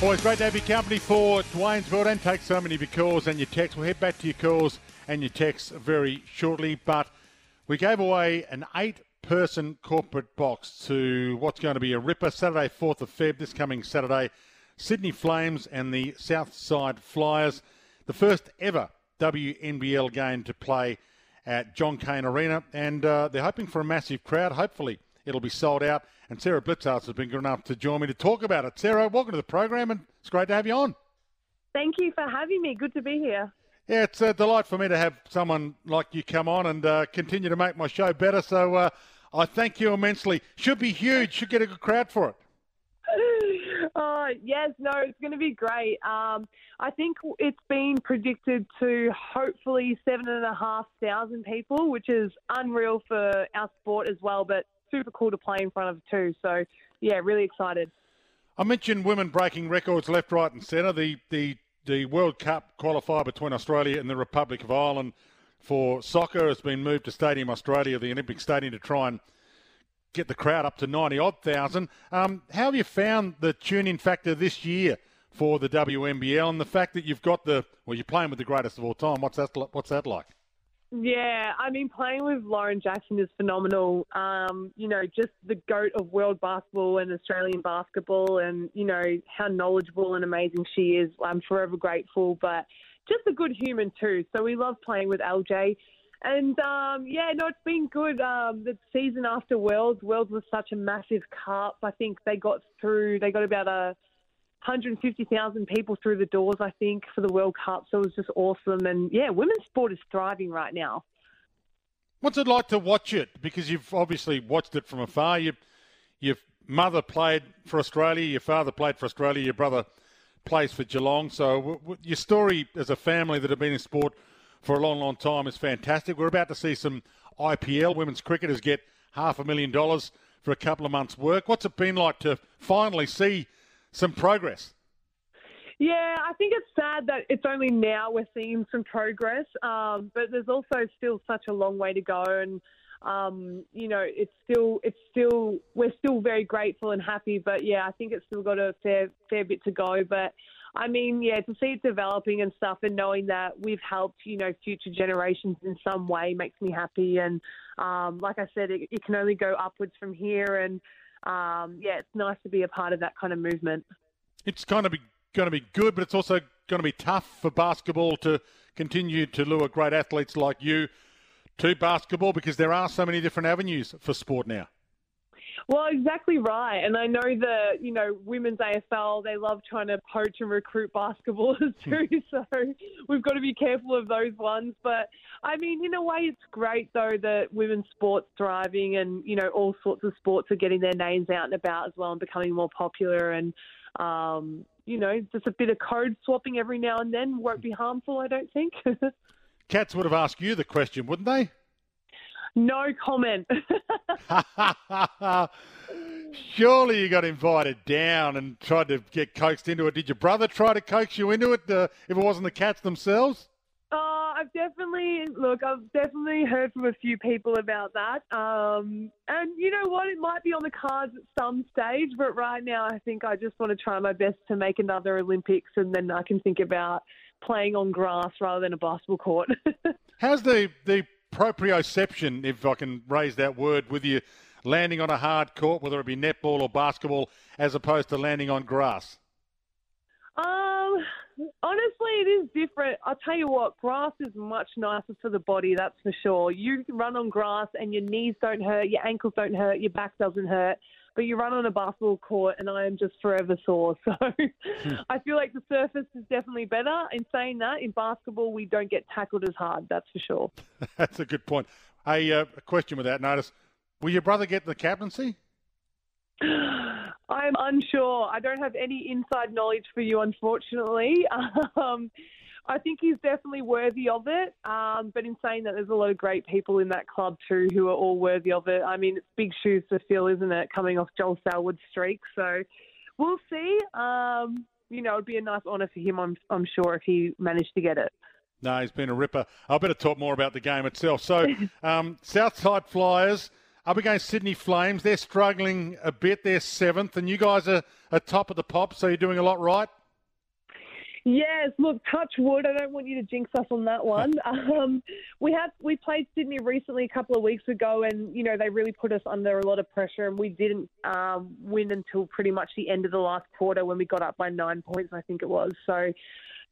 Always great to have your company for Dwayne's World and take so many of your calls and your texts. We'll head back to your calls and your texts very shortly, but we gave away an eight person corporate box to what's going to be a ripper Saturday, 4th of Feb, this coming Saturday. Sydney Flames and the Southside Flyers, the first ever WNBL game to play at John Cain Arena, and uh, they're hoping for a massive crowd. Hopefully, it'll be sold out. And Sarah Blicavs has been good enough to join me to talk about it. Sarah, welcome to the program, and it's great to have you on. Thank you for having me. Good to be here. Yeah, it's a delight for me to have someone like you come on and uh, continue to make my show better. So uh, I thank you immensely. Should be huge. Should get a good crowd for it. Oh, yes, no, it's going to be great. Um, I think it's been predicted to hopefully seven and a half thousand people, which is unreal for our sport as well, but super cool to play in front of too. So, yeah, really excited. I mentioned women breaking records left, right, and centre. The the the World Cup qualifier between Australia and the Republic of Ireland for soccer has been moved to Stadium Australia, the Olympic Stadium, to try and get the crowd up to 90 odd thousand. Um, how have you found the tune in factor this year for the WNBL and the fact that you've got the, well, you're playing with the greatest of all time? What's that, what's that like? Yeah, I mean, playing with Lauren Jackson is phenomenal. Um, you know, just the goat of world basketball and Australian basketball, and, you know, how knowledgeable and amazing she is. I'm forever grateful, but just a good human too. So we love playing with LJ. And um, yeah, no, it's been good. Um, the season after Worlds, Worlds was such a massive cup. I think they got through. They got about a 150,000 people through the doors. I think for the World Cup, so it was just awesome. And yeah, women's sport is thriving right now. What's it like to watch it? Because you've obviously watched it from afar. You, your mother played for Australia. Your father played for Australia. Your brother plays for Geelong. So w- w- your story as a family that have been in sport for a long, long time is fantastic. We're about to see some IPL women's cricketers get half a million dollars for a couple of months' work. What's it been like to finally see some progress? Yeah, I think it's sad that it's only now we're seeing some progress, um, but there's also still such a long way to go, and um, you know, it's still, it's still, we're still very grateful and happy, but yeah, I think it's still got a fair, fair bit to go, but I mean, yeah, to see it developing and stuff and knowing that we've helped, you know, future generations in some way makes me happy. And um, like I said, it, it, can only go upwards from here. And um, yeah, it's nice to be a part of that kind of movement. It's kind of going to be good, but it's also going to be tough for basketball to continue to lure great athletes like you to basketball because there are so many different avenues for sport now. Well, exactly right. And I know that, you know, women's AFL, they love trying to poach and recruit basketballers too. so we've got to be careful of those ones. But I mean, in a way, it's great though that women's sports thriving and, you know, all sorts of sports are getting their names out and about as well and becoming more popular. And, um, you know, just a bit of code swapping every now and then won't be harmful, I don't think. Cats would have asked you the question, wouldn't they? No comment. Surely you got invited down and tried to get coaxed into it. Did your brother try to coax you into it uh, if it wasn't the cats themselves? Oh, I've definitely look. I've definitely heard from a few people about that. Um, and you know what? It might be on the cards at some stage, but right now, I think I just want to try my best to make another Olympics, and then I can think about playing on grass rather than a basketball court. How's the the proprioception, if I can raise that word with you, landing on a hard court, whether it be netball or basketball, as opposed to landing on grass? Um, honestly, it is different. I'll tell you what, grass is much nicer for the body, that's for sure. You run on grass and your knees don't hurt, your ankles don't hurt, your back doesn't hurt but you run on a basketball court and I am just forever sore. So hmm. I feel like the surface is definitely better. In saying that, in basketball, we don't get tackled as hard, that's for sure. that's a good point. Hey, uh, a question with that notice. Will your brother get the captaincy? I'm unsure. I don't have any inside knowledge for you, unfortunately. Um, I think he's definitely worthy of it. Um, but in saying that, there's a lot of great people in that club too who are all worthy of it. I mean, it's big shoes to fill, isn't it? Coming off Joel Selwood's streak, so we'll see. Um, you know, it'd be a nice honour for him. I'm, I'm sure if he managed to get it. No, he's been a ripper. I better talk more about the game itself. So, um, Southside Flyers up against Sydney Flames. They're struggling a bit. They're seventh, and you guys are, are top of the pop, so you're doing a lot right. Yes, look, touch wood. I don't want you to jinx us on that one. um, we had we played Sydney recently a couple of weeks ago, and you know they really put us under a lot of pressure, and we didn't um, win until pretty much the end of the last quarter when we got up by nine points, I think it was. So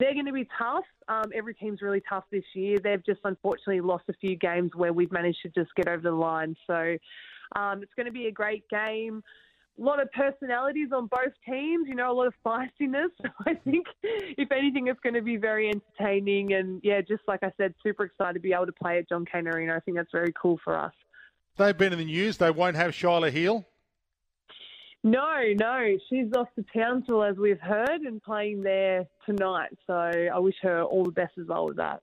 they're going to be tough. Um, every team's really tough this year. They've just unfortunately lost a few games where we've managed to just get over the line. So um, it's going to be a great game a lot of personalities on both teams, you know, a lot of feistiness. So I think, if anything, it's going to be very entertaining. And yeah, just like I said, super excited to be able to play at John Cain Arena. I think that's very cool for us. They've been in the news. They won't have Shyla Heal. No, no. She's off to Townsville, as we've heard, and playing there tonight. So I wish her all the best as well with that.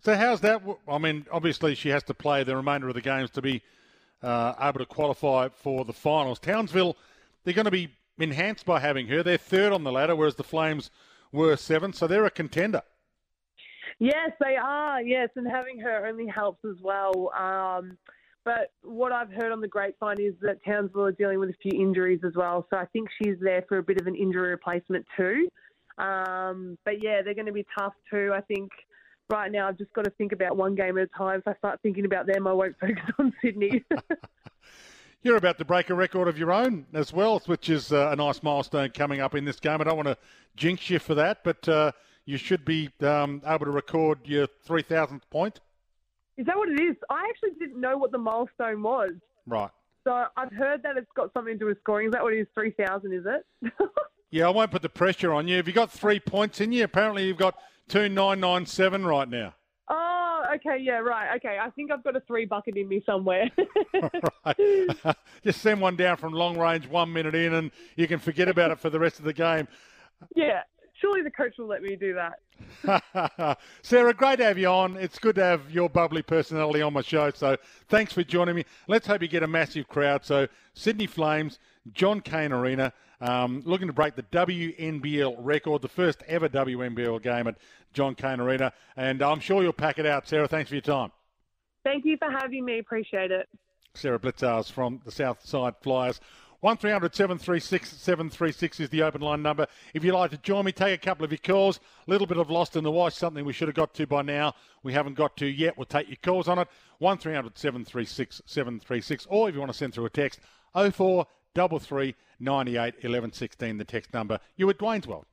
So how's that? I mean, obviously she has to play the remainder of the games to be uh, able to qualify for the finals. Townsville, they're going to be enhanced by having her. They're third on the ladder, whereas the Flames were seventh, so they're a contender. Yes, they are. Yes, and having her only helps as well. Um, but what I've heard on the grapevine is that Townsville are dealing with a few injuries as well. So I think she's there for a bit of an injury replacement too. Um, but yeah, they're going to be tough too. I think right now I've just got to think about one game at a time. If I start thinking about them, I won't focus on Sydney. You're about to break a record of your own as well, which is uh, a nice milestone coming up in this game. I don't want to jinx you for that, but uh, you should be um, able to record your 3,000th point. Is that what it is? I actually didn't know what the milestone was. Right. So I've heard that it's got something to do with scoring. Is that what it is? 3,000, is it? yeah, I won't put the pressure on you. Have you got three points in you? Apparently you've got 2997 right now. Oh, okay, yeah, right. Okay, I think I've got a three bucket in me somewhere. right. Just send one down from long range one minute in and you can forget about it for the rest of the game. Yeah, surely the coach will let me do that. Sarah, great to have you on. It's good to have your bubbly personality on my show. So thanks for joining me. Let's hope you get a massive crowd. So Sydney Flames, John Cain Arena, um, looking to break the WNBL record, the first ever WNBL game at John Cain Arena. And I'm sure you'll pack it out. Sarah, thanks for your time. Thank you for having me. Appreciate it. Sarah Blicavs from the Southside Flyers. 1300 736 736 is the open line number. If you'd like to join me, take a couple of your calls. A little bit of lost in the wash, something we should have got to by now. We haven't got to yet. We'll take your calls on it. 1300 736 736. Or if you want to send through a text, 04 double three ninety eight eleven sixteen the text number. You at Dwayne's World.